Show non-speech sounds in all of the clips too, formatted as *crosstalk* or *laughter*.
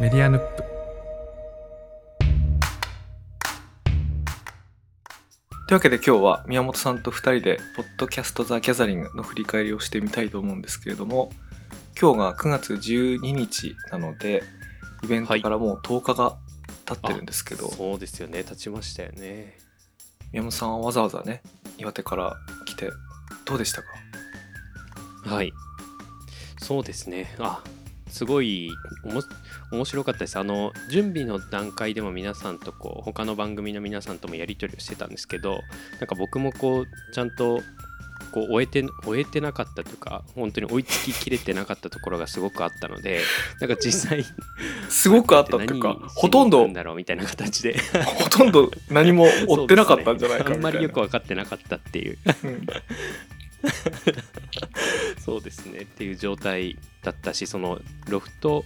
メディアヌップというわけで今日は宮本さんと2人で「ポッドキャスト・ザ・ギャザリング」の振り返りをしてみたいと思うんですけれども今日が9月12日なのでイベントからもう10日が経ってるんですけど、そうですよね。経ちましたよね。宮本さんはわざわざね岩手から来てどうでしたか？はい。そうですね。あすごいおも面白かったです。あの準備の段階でも皆さんとこう他の番組の皆さんともやり取りをしてたんですけどなんか僕もこうちゃんとこう終えて終えてなかったというか本当に追いつききれてなかったところがすごくあったのでなんか実際 *laughs* すごくあったっていうかほとんどだろうみたいな形で。ほとんど何も追ってなかったんじゃないかね。あんまりよく分かってなかったっていう。うん。*laughs* そうですね。っていう状態だったしそのロフト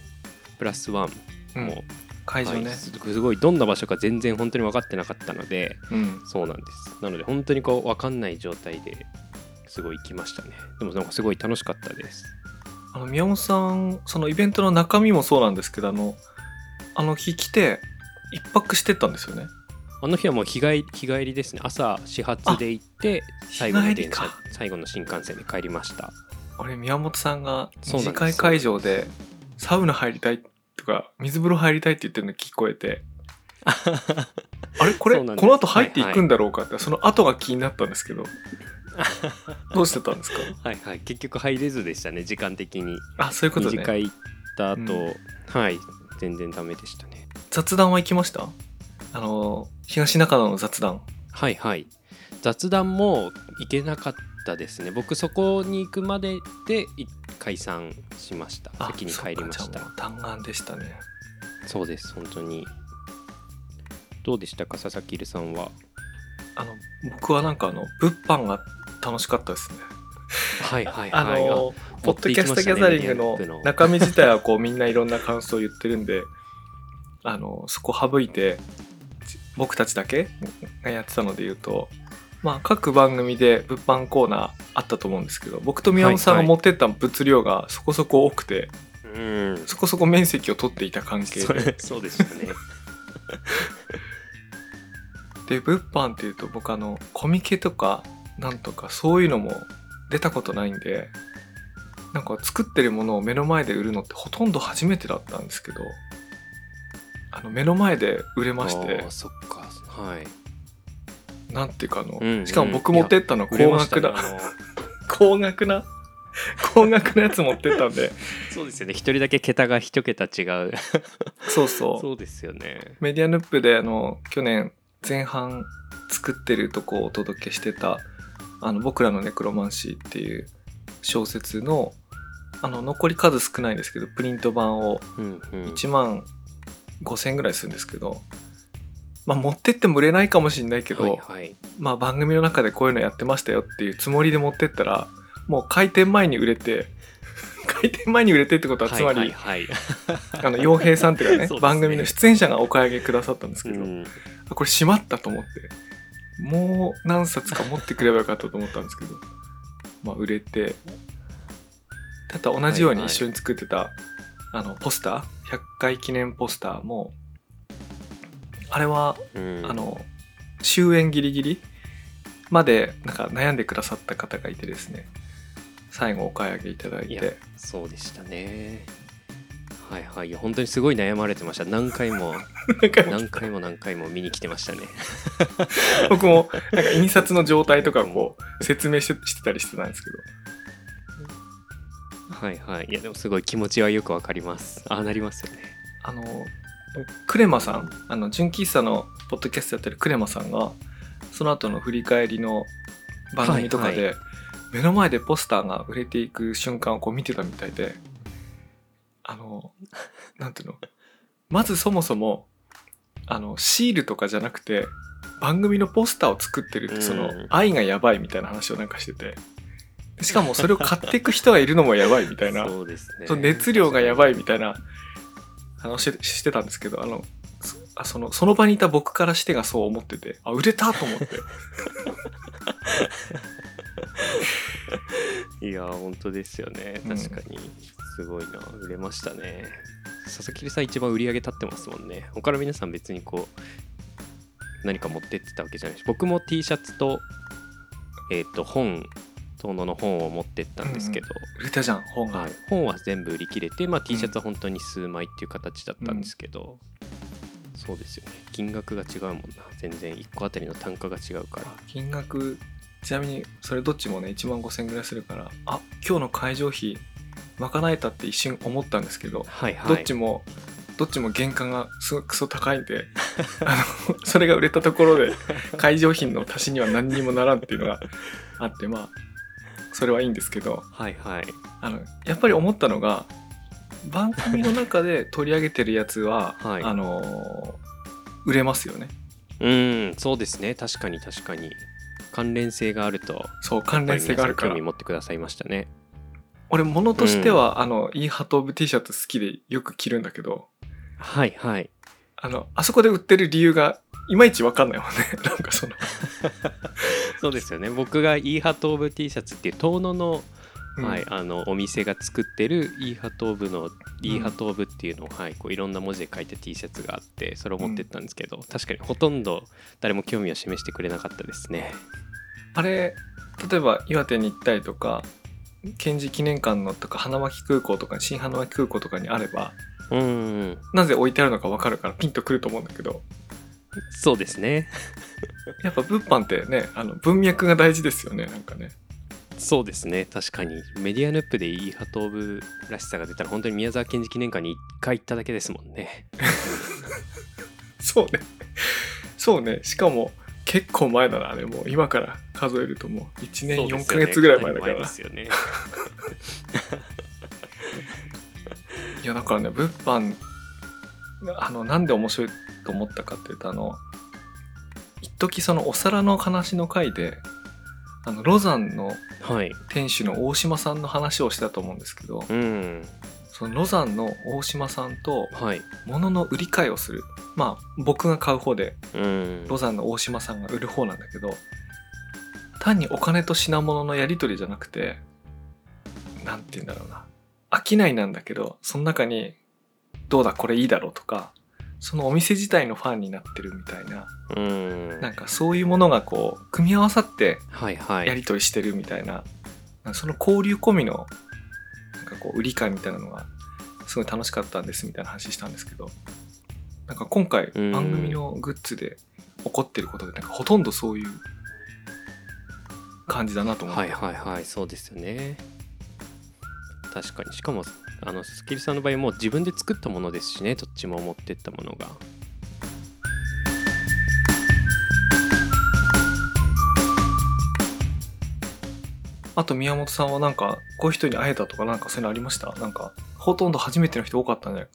プラスワンうん。も、会場ね、はい。すすごいどんな場所か全然本当に分かってなかったのでうん。そうなんです。なので本当にこう分かんない状態ですごい行きましたね。でもなんかすごい楽しかったです。あの宮本さんそのイベントの中身もそうなんですけどあのあの日来て一泊してったんですよね。あの日はもう日帰り日帰りですね。朝始発で行って最後の電車最後の新幹線で帰りました。俺宮本さんが次会会場でサウナ入りたいとか水風呂入りたいって言ってるの聞こえて。*laughs* あれ？これ？この後入っていくんだろうかって、その後が気になったんですけど。*laughs* どうしてたんですか？はいはい。結局入れずでしたね時間的に。あそういうことね。二次会行った後、うん。はい。全然ダメでしたね。雑談は行きました？あの東中野の雑談。はいはい。雑談も行けなかったですね。僕そこに行くまででい解散しました。あ先に帰りました。弾丸でしたね。そうです本当に。どうでしたか佐々木留さんは？あの僕はなんかあの物販が楽しかったですね。はいはいあはい。のポッドキャストギャザリングの中身自体はこうみんないろんな感想を言ってるんであのそこ省いてち僕たちだけがやってたので言うとまあ各番組で物販コーナーあったと思うんですけど僕と宮本さんがはいはい。持ってった物量がそこそこ多くて、うん。そこそこ面積を取っていた関係そでれそうでしたね。*laughs* で物販っていうと僕あのコミケとかなんとかそういうのも出たことないんでなんか作ってるものを目の前で売るのってほとんど初めてだったんですけどあの目の前で売れまして。そっか。はいなんていうかあの、うんうんしかも僕持ってったの売れ高ましたね額な、あの。*laughs* 高額な？*laughs* 高額なやつ持ってったんで。*laughs* そうですよね。一人だけ桁が一桁違う。そうそう。そうですよね。メディアヌップであの去年前半作ってるとこをお届けしてた「あの僕らのネクロマンシー」っていう小説のあの残り数少ないんですけどプリント版をうんうん。1万5,000円ぐらいするんですけど、まあ持ってっても売れないかもしれないけど、はいはい。まあ番組の中でこういうのやってましたよっていうつもりで持ってったらもう開店前に売れて *laughs* 開店前に売れてってことはつまり、はいはい。は *laughs* いあの洋平さんっていうかね *laughs* ね。番組の出演者がお買い上げくださったんですけど、うん。あこれしまったと思ってもう何冊か持ってくればよかったと思ったんですけどまあ売れてただ同じように一緒に作ってた、あのポスター100回記念ポスターもあれはうん。あの終演ギリギリまでなんか悩んでくださった方がいてですね。最後お買い上げいただいて。そうでしたね。はいはい。本当にすごい悩まれてました。何回も *laughs* 何回も。何回も見に来てましたね。*laughs* 僕もなんか印刷の状態とか *laughs* こう説明してしてたりしてたんですけど。はいはい。いやでもすごい気持ちはよくわかります。ああなりますよね。あのクレマさんあの純喫茶のポッドキャストやってるクレマさんがその後の振り返りの番組とかで、は目の前でポスターが売れていく瞬間をこう見てたみたいであのなんていうの？まずそもそもあのシールとかじゃなくて番組のポスターを作ってるってそのうん愛がやばいみたいな話をなんかしてて。でしかもそれを買っていく人がいるのもやばいみたいな。*laughs* そうですね。熱量がやばいいみたいな話してしてたんですけどあのそあそのその場にいた僕からしてがそう思っててあ売れたと思って。*laughs* いや本当ですよね。うん。確かに。すごいな。売れましたね。佐々木さん一番売り上げ立ってますもんね。他の皆さん別にこう何か持ってってたわけじゃないし僕も T シャツとえっ、と本遠野の本を持ってったんですけど、売れたじゃん本が、はい、本は全部売り切れて、まあ、T シャツは本当に数枚っていう形だったんですけど、そうですよね。金額が違うもんな。全然1個あたりの単価が違うから。金額ちなみにそれどっちもね1万5000円ぐらいするからあ今日の会場費賄えたって一瞬思ったんですけど、はいはい。どっちもどっちも原価がすごいクソ高いんであのそれが売れたところで会場費の足しには何にもならんっていうのがあってまあそれはいいんですけどはいはい。あのやっぱり思ったのが番組の中で取り上げてるやつは、はい。あの売れますよね。うんそうですね。確かに確かに。関連性があるとそう関連性があるから。やっぱり皆さん興味持ってくださいましたね。俺物としては、あのイーハトーブ T シャツ好きでよく着るんだけどはいはい。あのあそこで売ってる理由がいまいち分かんないもんね。*laughs* なんかその、そうですよね。僕がイーハトーブ T シャツっていう遠野の,、うん。はい、あのお店が作ってるイーハトーブのイーハトーブっていうのを、はい、こういろんな文字で書いた T シャツがあってそれを持ってったんですけど、確かにほとんど誰も興味を示してくれなかったですね。あれ例えば岩手に行ったりとか賢治記念館のとか花巻空港とか新花巻空港とかにあればうんなぜ置いてあるのか分かるからピンとくると思うんだけどそうですね。やっぱ物販ってねあの文脈が大事ですよねなんかね。そうですね。確かに。メディアヌップでイーハトーブらしさが出たら本当に宮沢賢治記念館に1回行っただけですもんね。*laughs* そうね。そうね。しかも結構前だなあれもう。今から数えるともう1年4ヶ月ぐらい前だから、そうですよね。*laughs* いやだからね物販あのなんで面白いと思ったかっていうとあの一時そのお皿の話の回であのロザンのはい。店主の大島さんの話をしたと思うんですけどうん。そのロザンの大島さんとはい。物の売り買いをする。まあ僕が買う方でうん。ロザンの大島さんが売る方なんだけど単にお金と品物のやり取りじゃなくてなんて言うんだろうな。商いなんだけどその中にどうだこれいいだろうとかそのお店自体のファンになってるみたいなうん。なんかそういうものがこう組み合わさってはいはい。やり取りしてるみたいな、なんかその交流込みのなんかこう売り買いみたいなのがすごい楽しかったんですみたいな話したんですけどなんか今回うん。番組のグッズで起こってることでなんかほとんどそういう感じだなと思って、はいはいはいそうですよね。確かに。しかもあのスキルさんの場合もう自分で作ったものですしねどっちも持ってったものが。あと宮本さんはなんかこういう人に会えたとかなんかそういうのありました？なんかほとんど初めての人多かったんじゃない？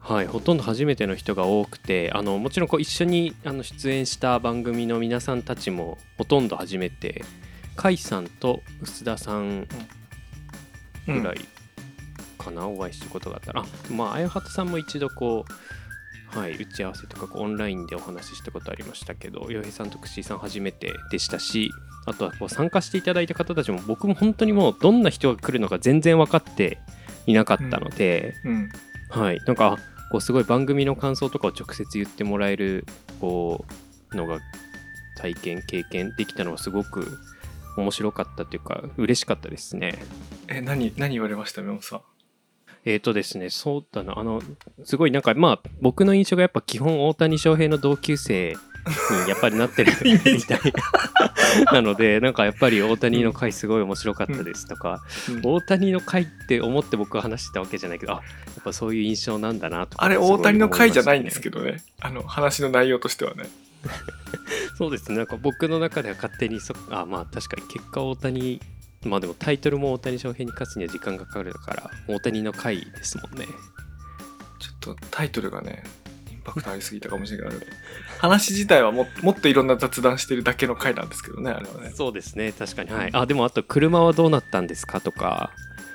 はい、ほとんど初めての人が多くてあのもちろんこう一緒にあの出演した番組の皆さんたちもほとんど初めて甲斐さんと臼田さんぐらいかな、お会いしたことがあったら。あまああやはたさんも一度こう、はい、打ち合わせとかこうオンラインでお話ししたことありましたけど洋平さんと串井さん初めてでしたしあとはこう参加していただいた方たちも僕も本当にもうどんな人が来るのか全然分かっていなかったので、うん。はい、なんかこうすごい番組の感想とかを直接言ってもらえるこうのが体験経験できたのはすごく面白かったというか嬉しかったですね。え何何言われました宮本さん？えっ、とですねそうだなあのすごいなんかまあ僕の印象がやっぱ基本大谷翔平の同級生にやっぱりなってる *laughs* みたいな。*laughs* のでなんかやっぱり大谷の回すごい面白かったですとか、うん。大谷の回って思って僕は話してたわけじゃないけどあやっぱそういう印象なんだなとかあれ大谷の回じゃないんですけどどね。あの話の内容としてはね。*laughs* そうですね。なんか僕の中では勝手にそあまあ確かに結果大谷まあでもタイトルも大谷翔平に勝つには時間がかかるから大谷の回ですもんね。ちょっとタイトルがねインパクトありすぎたかもしれない話自体はももっといろんな雑談してるだけの回なんですけどねあれはね。そうですね確かに。はい。あでもあと車はどうなったんですかとか。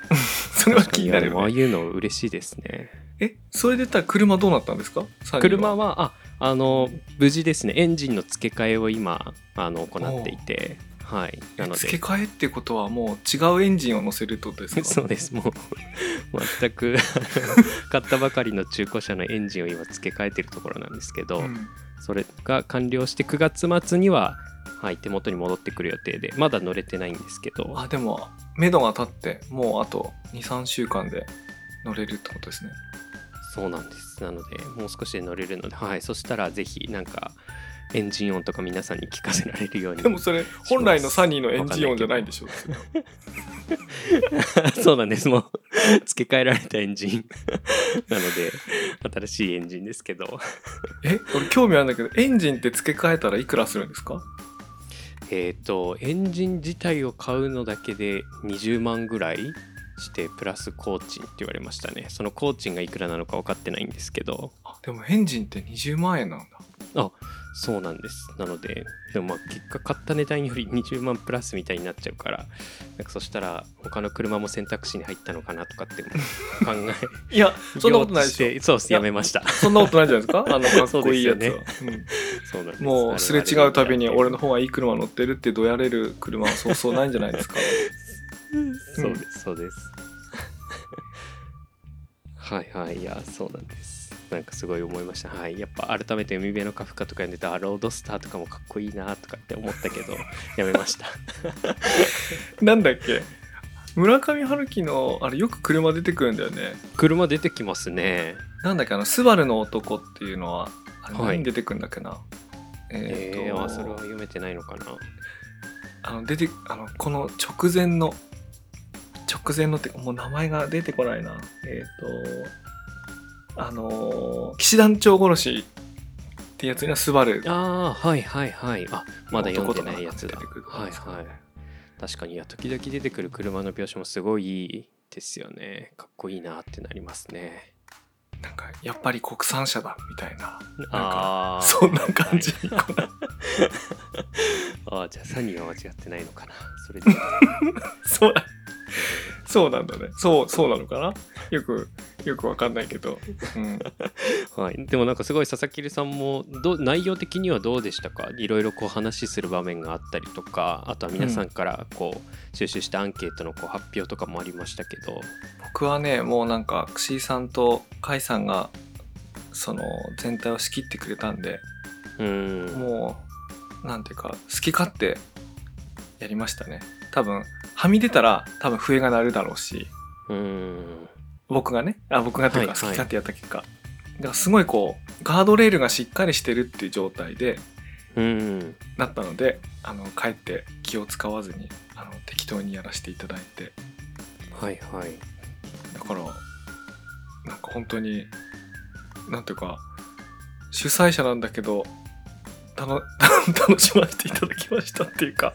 *laughs* それは気になるよね。ああいうの嬉しいですね。えそれで言ったら車どうなったんですか？車はああの無事ですね。エンジンの付け替えを今あの行っていてはい。なので。付け替えってことはもう違うエンジンを乗せるとですか？*laughs* そうです。もう *laughs* 全く *laughs* 買ったばかりの中古車のエンジンを今付け替えてるところなんですけど、うん。それが完了して9月末には、はい、手元に戻ってくる予定でまだ乗れてないんですけど。あでも目処が立ってもうあと23週間で乗れるってことですね。そうなんです。なのでもう少しで乗れるので、はい、そしたらぜひなんかエンジン音とか皆さんに聞かせられるように。でもそれ本来のサニーのエンジン音じゃないんでしょ。*laughs* そうなんです。もう付け替えられたエンジン。なので新しいエンジンですけど。え俺興味あるんだけどエンジンって付け替えたらいくらするんですか？えっ、とエンジン自体を買うのだけで20万ぐらいしてプラス工賃って言われましたね。その工賃がいくらなのか分かってないんですけど。あでもエンジンって20万円なんだそうなんです。なのででもまあ結果買った値段より20万プラスみたいになっちゃうからなんかそしたら他の車も選択肢に入ったのかなとかって考え *laughs* いやそんなことないでしょ。て *laughs* そうです。やめました。そんなことないじゃないですか？*laughs* あのかっこいいやつは、そうでそうなんです。うんもうすれ違うたびに俺の方がいい車乗ってるってどやれる車はそうそうないんじゃないですか？そうですそうです。はいはいいやそうなんですなんかすごい思いました。はい。やっぱ改めて海辺のカフカとか読んでたロードスターとかもかっこいいなとかって思ったけど *laughs* やめました。*laughs* なんだっけ？村上春樹のあれよく車出てくるんだよね。車出てきますね。なんだっけ？あの「スバルの男」っていうのはあれはい。何に出てくるんだっけな、ええー、ーとあそれは読めてないのかな。あの出てあのこの直前の直前のってもう名前が出てこないな。えっ、とあのー騎士団長殺しってやつにはスバル。ああはいはいはい。あまだ読んでないやつだ。はいはい。確かに。いや時々出てくる車の描写もすごいいいですよね。かっこいいなってなりますね。なんかやっぱり国産車だみたいな。ああそんな感じ。にこうああじゃあサニーは間違ってないのかな。それで。*laughs* そうだそうなんだね。そうそうなのかな？よくよくわかんないけど、うん、*laughs* はい、でもなんかすごい佐々木さんもどう内容的にはどうでしたか？いろいろこう話する場面があったりとかあとは皆さんからこう収集したアンケートのこう発表とかもありましたけど。僕はねもうなんか串井さんと甲斐さんがその全体を仕切ってくれたんでうーん。もうなんていうか好き勝手やりましたね多分はみ出たら多分笛が鳴るだろうし。うーん。僕がね。あ僕がというかはいはい。好き勝手やった結果、だからすごいこうガードレールがしっかりしてるっていう状態でうーん。なったのであのかえって気を使わずにあの適当にやらせていただいて。はいはい。だからなんか本当になんていうか主催者なんだけどたの *laughs* 楽しませていただきましたっていうか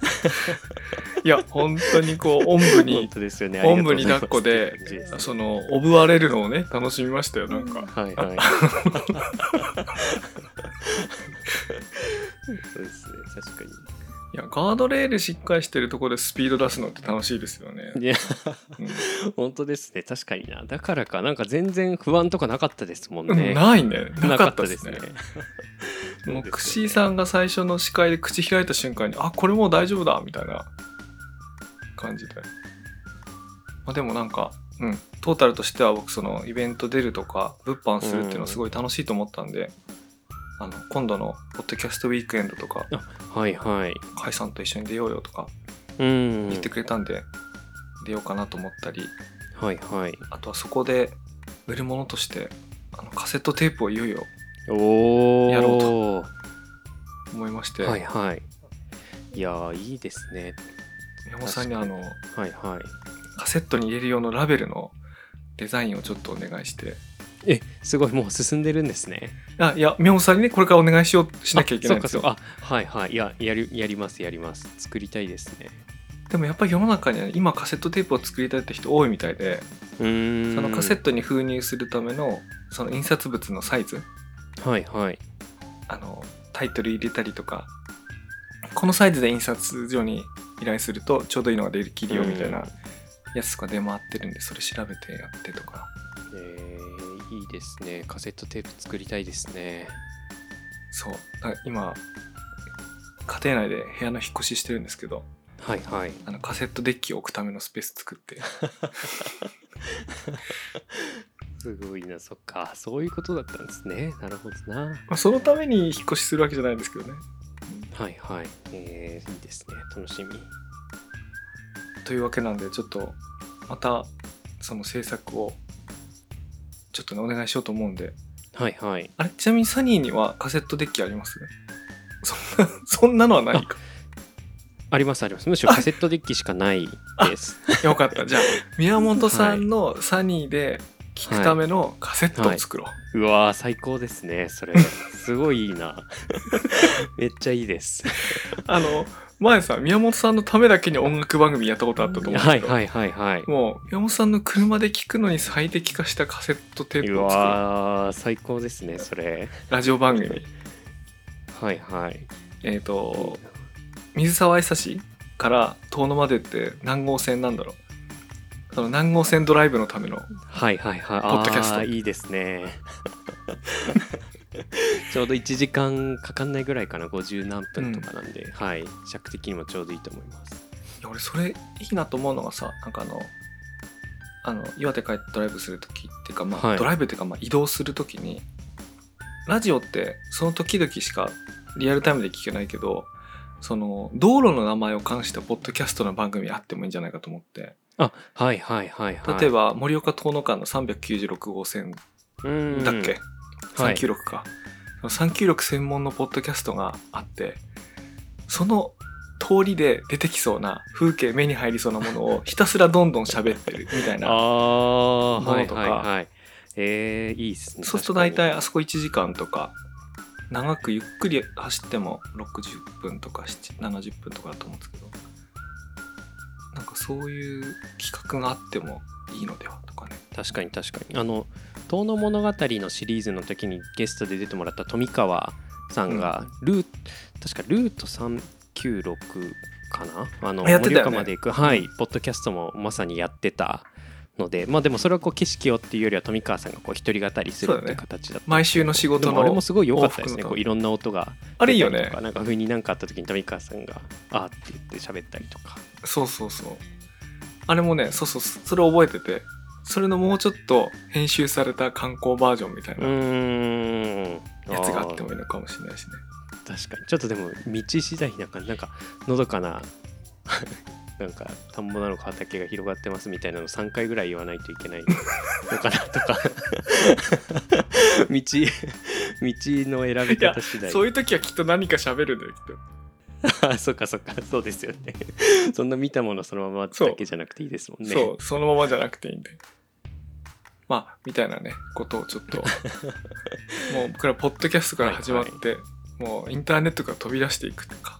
*laughs* いや本当にこうおんぶ本に当ですよね。おんぶに抱っこあで *laughs* そのおぶわれるのをね楽しみましたよなんか。はいはい。*laughs* そうですね確かいやガードレールしっかりしてるところでスピード出すのって楽しいですよね、にいやうん。本当ですね。確かにな。だからかなんか全然不安とかなかったですもんうんねないね。なかったですね。*laughs* もうそうですよね串井さんが最初の司会で口開いた瞬間にあこれもう大丈夫だみたいな感じで、まあ、でもなんかうん。トータルとしては僕そのイベント出るとか物販するっていうのはすごい楽しいと思ったんで、あの今度のポッドキャストウィークエンドとかはいはい。甲斐さんと一緒に出ようよとかうん。言ってくれたんで、出ようかなと思ったりはいはい。あとはそこで売るものとしてあのカセットテープをいよいよやろうと思いまして、はいはい。いやーいいですね宮本さんにあのはいはい。カセットに入れる用のラベルのデザインをちょっとお願いして。えすごいもう進んでるんですね。あいや宮本さんにねこれからお願いしようしなきゃいけないんですよ。あはいはい。いややりやりますやります。作りたいですね。でもやっぱり世の中には今カセットテープを作りたいって人多いみたいでそのカセットに封入するためのその印刷物のサイズ。はいはい。あのタイトル入れたりとかこのサイズで印刷所に依頼するとちょうどいいのができるよみたいなやつとか出回ってるんでそれ調べてやってとか。えー、いいですね。カセットテープ作りたいですね。そう。今家庭内で部屋の引っ越ししてるんですけどはいはい。あのカセットデッキを置くためのスペース作って。すごいなそっかそういうことだったんですねなるほどなまあそのために引っ越しするわけじゃないんですけどね。はいはい。えー、いいですね。楽しみ。というわけなんでちょっとまたその制作をちょっとねお願いしようと思うんで。はいはい。あれちなみにサニーにはカセットデッキあります？*laughs* そんなそんなのはないか。ありますあります。むしろカセットデッキしかないです。*laughs* よかった。じゃあ宮本さんのサニーで聞くためのカセットを作ろう、うわー最高ですねそれ。すごいいいな。*laughs* めっちゃいいです。あの前さ宮本さんのためだけに音楽番組やったことあったと思うんですけど、はいはいはいはい。もう宮本さんの車で聞くのに最適化したカセットテーうプを作るわー最高ですねそれ。ラジオ番組。はいはい。えっ、と水沢久志から遠野までって何号線なんだろう？その何号線ドライブのためのはいはいはい。ポッドキャスト。あーいいですね。*laughs* ちょうど1時間かかんないぐらいかな。50何分とかなんで、はい。尺的にもちょうどいいと思います。いや俺それいいなと思うのがさなんかあのあの岩手帰ってドライブする時っていうかまあ、はい。ドライブっていうかまあ移動する時にラジオってその時々しかリアルタイムで聞けないけどその道路の名前を冠したポッドキャストの番組あってもいいんじゃないかと思ってあはいはいはいはい。例えば盛岡遠野間の396号線うん。だっけ、はい。396か、396専門のポッドキャストがあってその通りで出てきそうな風景目に入りそうなものを *laughs* ひたすらどんどん喋ってるみたいなもはいのとか。はいはい。えー、いいですねそうすると大体あそこ1時間とか長くゆっくり走っても60分とか7 70分とかだと思うんですけどなんかそういう企画があってもいいのではとかね。確かに確かに。あの「遠野物語」のシリーズの時にゲストで出てもらった富川さんがルー、確かルート396かな？あのね。盛岡まで行く、はい、ポッドキャストもまさにやってたのでまあでもそれはこう景色をっていうよりは富川さんがこう一人語りするっていう形だった毎週の仕で事のもあれもすごい良かったですね。こういろんな音があれいいよねなんか風になんかあった時に富川さんが「あー」って言って喋ったりとか。そうそうそうあれもねそうそうそれ覚えててそれのもうちょっと編集された観光バージョンみたいうなやつがあってーもいいのかもしれないしね。確かに。ちょっとでも道次第なんかなんかのどかななんか田んぼなのか畑が広がってますみたいなの3回ぐらい言わないといけないのかなとか。*laughs* 道道の選び方次第。そういう時はきっと何か喋るんだよきっと。あ *laughs* そっかそっか。そうですよね。そんな見たものそのままだけじゃなくていいですもんね。そうそのままじゃなくていいんで。まあみたいなねことをちょっと。*laughs* もう僕らポッドキャストから始まって、もうインターネットから飛び出していくとか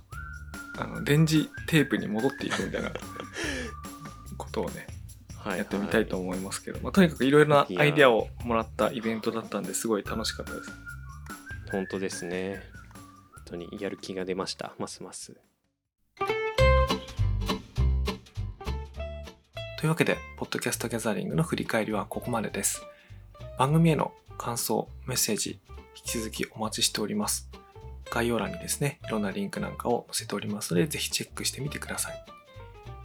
あの電磁テープに戻っていくみたいな *laughs* ことをねはいやってみたいと思いますけど、まあ、とにかくいろいろなアイデアをもらったイベントだったんですごい楽しかったです。本当ですね。本当にやる気が出ました。ますます。というわけで、ポッドキャストギャザリングの振り返りはここまでです。番組への感想、メッセージ、引き続きお待ちしております。概要欄にですね、いろんなリンクなんかを載せておりますので、ぜひチェックしてみてください。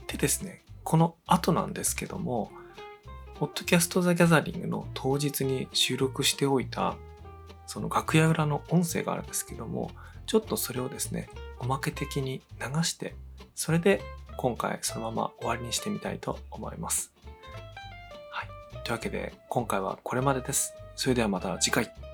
でですね、この後なんですけども、ポッドキャストザギャザリングの当日に収録しておいた、その楽屋裏の音声があるんですけども、ちょっとそれをですね、おまけ的に流して、それで今回そのまま終わりにしてみたいと思います。はい。というわけで今回はこれまでです。それではまた次回。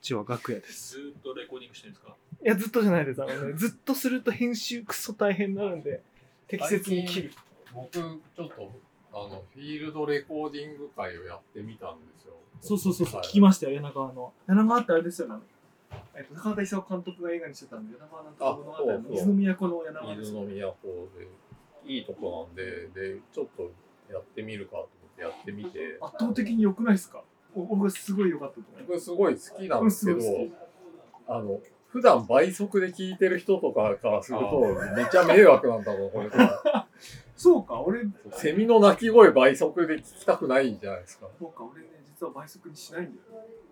ちは楽屋です。ずーっとレコーディングしてるんですか？いや、ずっとじゃないです。あのね、ずっとすると編集クソ大変になるんで、適切に切る。僕、ちょっと、あの、フィールドレコーディング会をやってみたんですよ。そうそうそうそう、はい聞きましたよ、柳川の。柳川ってあれですよね。えっと、高畑勲監督が映画にしてたんで、柳川なんとか物語の伊豆の都の柳川です伊豆の都で、いいとこなんで、で、ちょっとやってみるかと思ってやってみて、圧倒的に良くないですか？お僕すごい良かったと思僕すごい好きなんですけどあの、普段倍速で聞いてる人とかからすると、めっちゃ迷惑なんだろう、これとか。す。*laughs* そうか、俺、セミの鳴き声倍速で聞きたくないじゃないですか。そうか、俺ね、実は倍速にしないんだよ。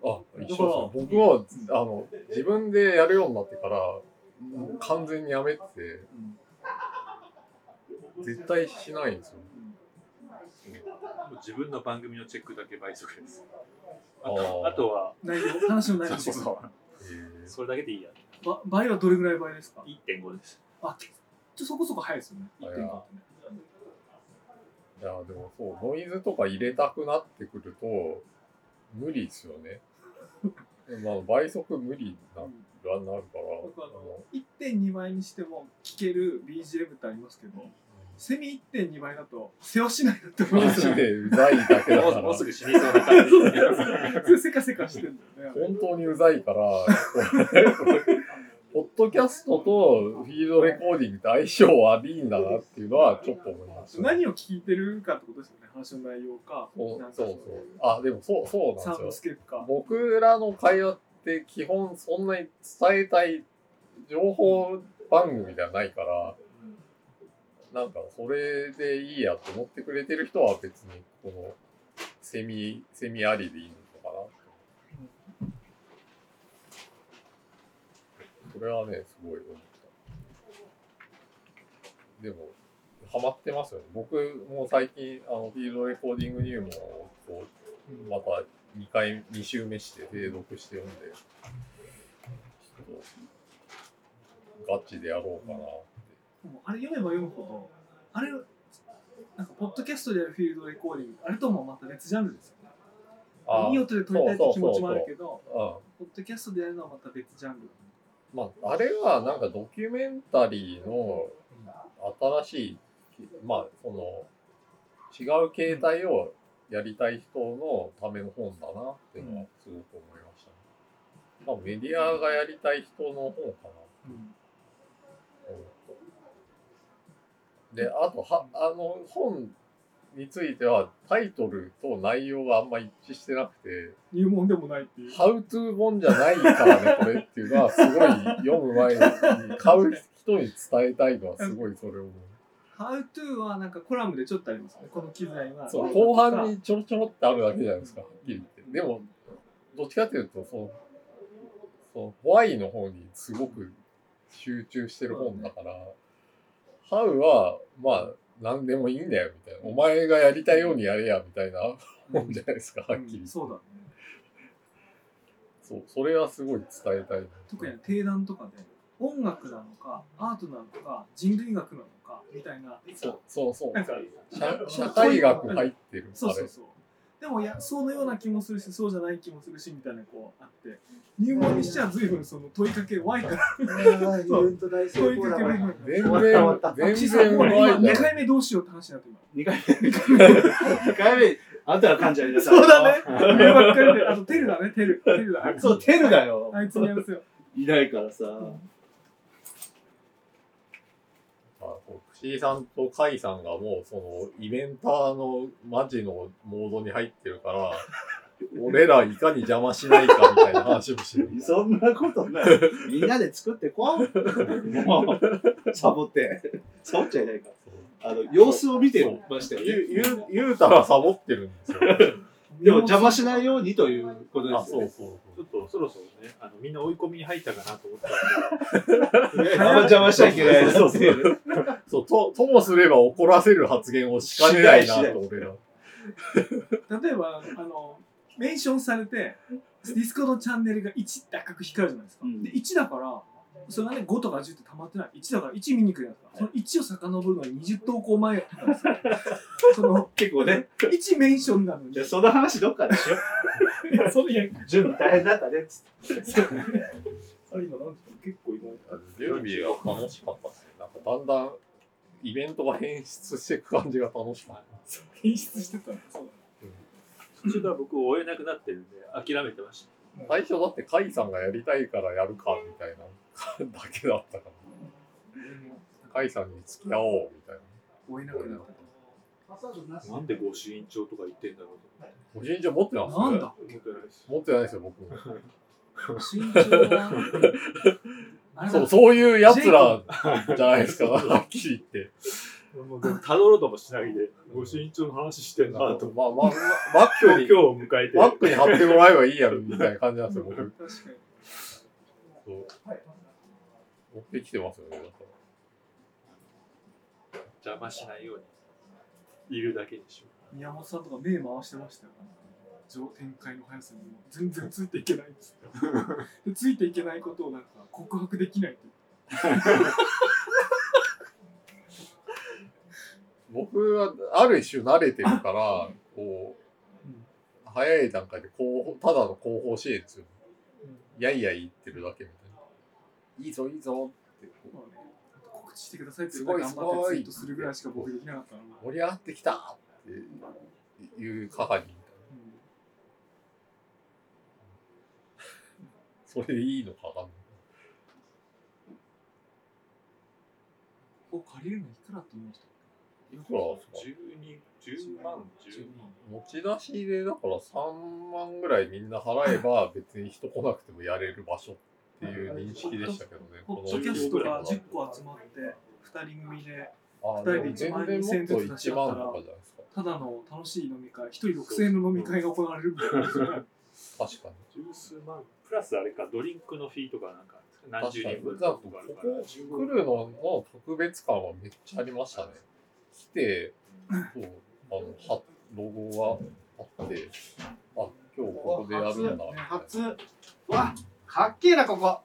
あ、一緒です僕は、あの、自分でやるようになってから、完全にやめてて、絶対しないんですよ。もう自分の番組のチェックだけ倍速です。あとあとは、内容、話の内容そうそれだけでいいや。ば倍はどれぐらい倍ですか？1.5です。あ、ちょっとそこそこ早いですよね。1.5ってね。いや、でもそう、ノイズとか入れたくなってくると、無理ですよね。*laughs* まあ、倍速無理な、なるから、僕あのあの1.2倍にしても聴ける BGM ってありますけど、セミ1.2倍だと世話しないなって思いマジますよね。でうざいだけだもうから、もうすぐ死にそうな感じ。それせかせかしてんだよね。本当にうざいから、ポッドキャストとフィードレコーディングって相性悪いんだなっていうのはちょっと思いました。何を聞いてるかってことですよね。話の内容か、そうなんかそうそう。あ、でもそう、そうサウンドなんですよ。スケープか。僕らの会話って基本そんなに伝えたい情報番組ではないから、なんかそれでいいやと思ってくれてる人は別にこのセミ、セミありでいいのかな。それはね、すごい思った。でも、ハマってますよね。僕も最近、あの、フィールドレコーディング入門を、また2回、2週目して、継続して読んで、ちょっと、ガチでやろうかな。もうあれ読めば読むほど、あれ、なんか、ポッドキャストでやるフィールドレコーディング、あれともまた別ジャンルですよね。いい音で撮りたいって気持ちもあるけど、うん。ポッドキャストでやるのはまた別ジャンル。まあ、あれはなんかドキュメンタリーの新しい、まあ、その、違う形態をやりたい人のための本だなっていうのはすごく思いましたね。まあ、メディアがやりたい人の本かな。で、あとは、あの本についてはタイトルと内容があんま一致してなくて、入門でもないっていう。ハウトゥー本じゃないからね、これっていうのはすごい読む前に買う人に伝えたいのはすごいそれを思う。How to はなんかコラムでちょっとありますね。この機材は。そう、後半にちょろちょろってあるだけじゃないですか、はっきり言って。でも、どっちかというと、その、そのホワイの方にすごく集中してる本だから、ハウは、まあ、何でもいいんだよ、みたいな。お前がやりたいようにやれや、みたいな本じゃないですか、はっきり言って。そうだね。そう、それはすごい伝えたい。特に定談とかで音楽なのかアートなのか人類学なのかみたいなそう、そうそう。なんか社社会学入ってる。そうそうそうでもいやそうのような気もするしそうじゃない気もするしみたいなこうあって。入門にしては随分その問いかけ Y か。らイベント大成問い功だから。かける全終わった終わった然、全然もう今 Y 2じゃん回目どうしようって話になって今。2回目。2回目。あんたが噛んじゃいなさい。そうだね。上ばっかりであとテルだねテル。テルだ。あいつそう、テルだよ。あいつにやらせよいないからさ。あそう串井さんと甲斐さんがもうそのイベンターのマジのモードに入ってるから、*laughs* 俺らいかに邪魔しないかみたいな話をしてる。*laughs* そんなことない。みんなで作ってこう。*laughs* もう、サボって。サボっちゃいないから。あの、様子を見てましたよゆね。ゆゆうたらサボってるんですよ。でも邪魔しないようにということあ、ですよね。そうそうちょっとそろそろね、あのみんな追い込みに入ったかなと思ったんで、邪魔しちゃいけないそうそうそうと、ともすれば怒らせる発言をしかねないなと、俺ら。例えばあのメンションされてディスコのチャンネルが1って赤く光るじゃないですか、うんで1だからそれがね5とか10って溜まってない1だから1見に来るやつかその1を遡るのに20投稿前なんですよ *laughs* その結構ね。1メンションなのにじゃあその話どっかでしよ *laughs* いやそのいやう。準備大変だったねっつって。*laughs* あれ今なんですか？結構今準備が楽しかったですね。なんかだんだんイベントが変質していく感じが楽しかった。*laughs* 演出してたそう途中から僕追えなくなってるんで諦めてました。最初だって甲斐さんがやりたいからやるかみたいなだけだったから。甲斐さんに付き合おうみたいな。追えなくなったなんでご主委員長とか言ってんだろうと思って。ご主人帳持ってますなんだ思ってないです。持ってないですよ、僕も。*laughs* 身長は *laughs* そう、そういう奴らじゃないですか、はっきり言って。たどろうともしないで、ご身長の話してんなと。まあまあ、マックに、今日を迎えて。マックに貼ってもらえばいいやろ、みたいな感じなんですよ、僕。確かに。そう持ってきてますよね、だから。邪魔しないようにいるだけにしよ宮本さんとか目回してましたよ。上展開の速さにも全然ついていけないんですよ。でついていけないことをなんか告白できないって。*laughs* 僕はある種慣れてるから、こう、早い段階で後方、ただの後方支援ですよ。やいやい言ってるだけみたいな。いいぞ、いいぞってこまあね告知してくださいってすごい頑張ってツイートするぐらいしか僕できなかったのに。う盛り上がってきたっていう係みたいな。それでいいのかわかんない。ここ借りるのいくらって言いましたいくらう。12、10万、10万。持ち出しでだから3万ぐらいみんな払えば別に人来なくてもやれる場所っていう認識でしたけどね。ポッこのドキャストが10個集まって2人組であ二人ででも全1万然もっと2000ずつ出し1合ったら万とかじゃないですか。ただの楽しい飲み会1人6000円の飲み会が行われるみたいな *laughs* 確かに。十数万。プラスあれか、ドリンクのフィーとかなんか、何十人分とかあるから。こ来るのの特別感はめっちゃありましたね。来て、そう、あの、は、ロゴがあって、あ、今日ここでやるんだ。みたいな初。わかっけえな、ここ。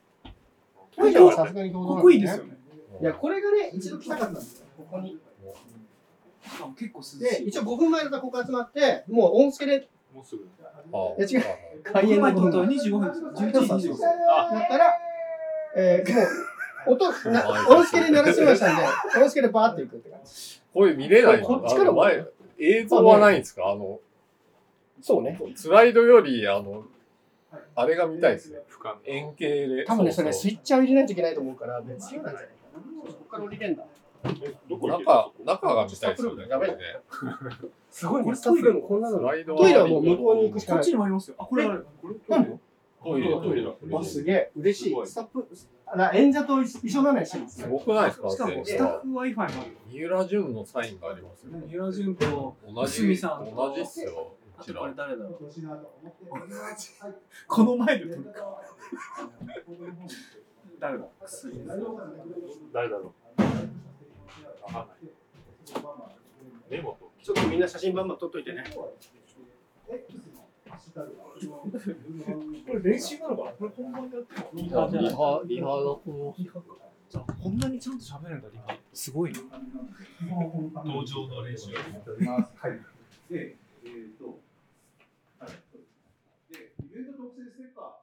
トイレはさすがにここいいですよねいや、これがね、一度来たかったんですよ。ここに。結構涼しいで、一応5分前だったらここ集まって、もう音付けでもうすぐ。あいや違うあ開演の5前ってことは分25分ですよ11時25分だったら、えー、もう、音、*laughs* な音付けで鳴らしましたんで、音付けでバーっていくって感じ。これ見れないのこっちから前、映像はないんですか？あの、そうね。スライドより、あの、あれが見たいですね。俯瞰。円形で。多分ね、それうスイッチャーを入れないといけないと思うから、別用なんじゃないかな。ここから降りれんだ。中、中が見たいですよね。やばいこれね。すごいね、スタッフルームこんなの。トイレはもう向こうに行くしかない。こっち。にもありますよ。あこれあるこれトイレトイレ、すげえ、嬉しい。スタッフ、演者と一緒なのよ、シーンすごくないですか？しかも。スタッフ Wi-Fi もあるよ。三浦淳のサインがありますよ。三浦淳と同じ、同じっすよ。うちら。あとこれ。誰だろう？この前で撮るか誰だ？薬。誰だろう？わかんない。メモと。ちょっとみんな写真バンバン撮っといてね。これ練習なのかな？これ本番でやってるリハ、リハ、リハだと思う。じゃあこんなにちゃんと喋るんだリハすごいな登場の練習。はい。で、えっ、と、はい。で、イベント特製ステッカー。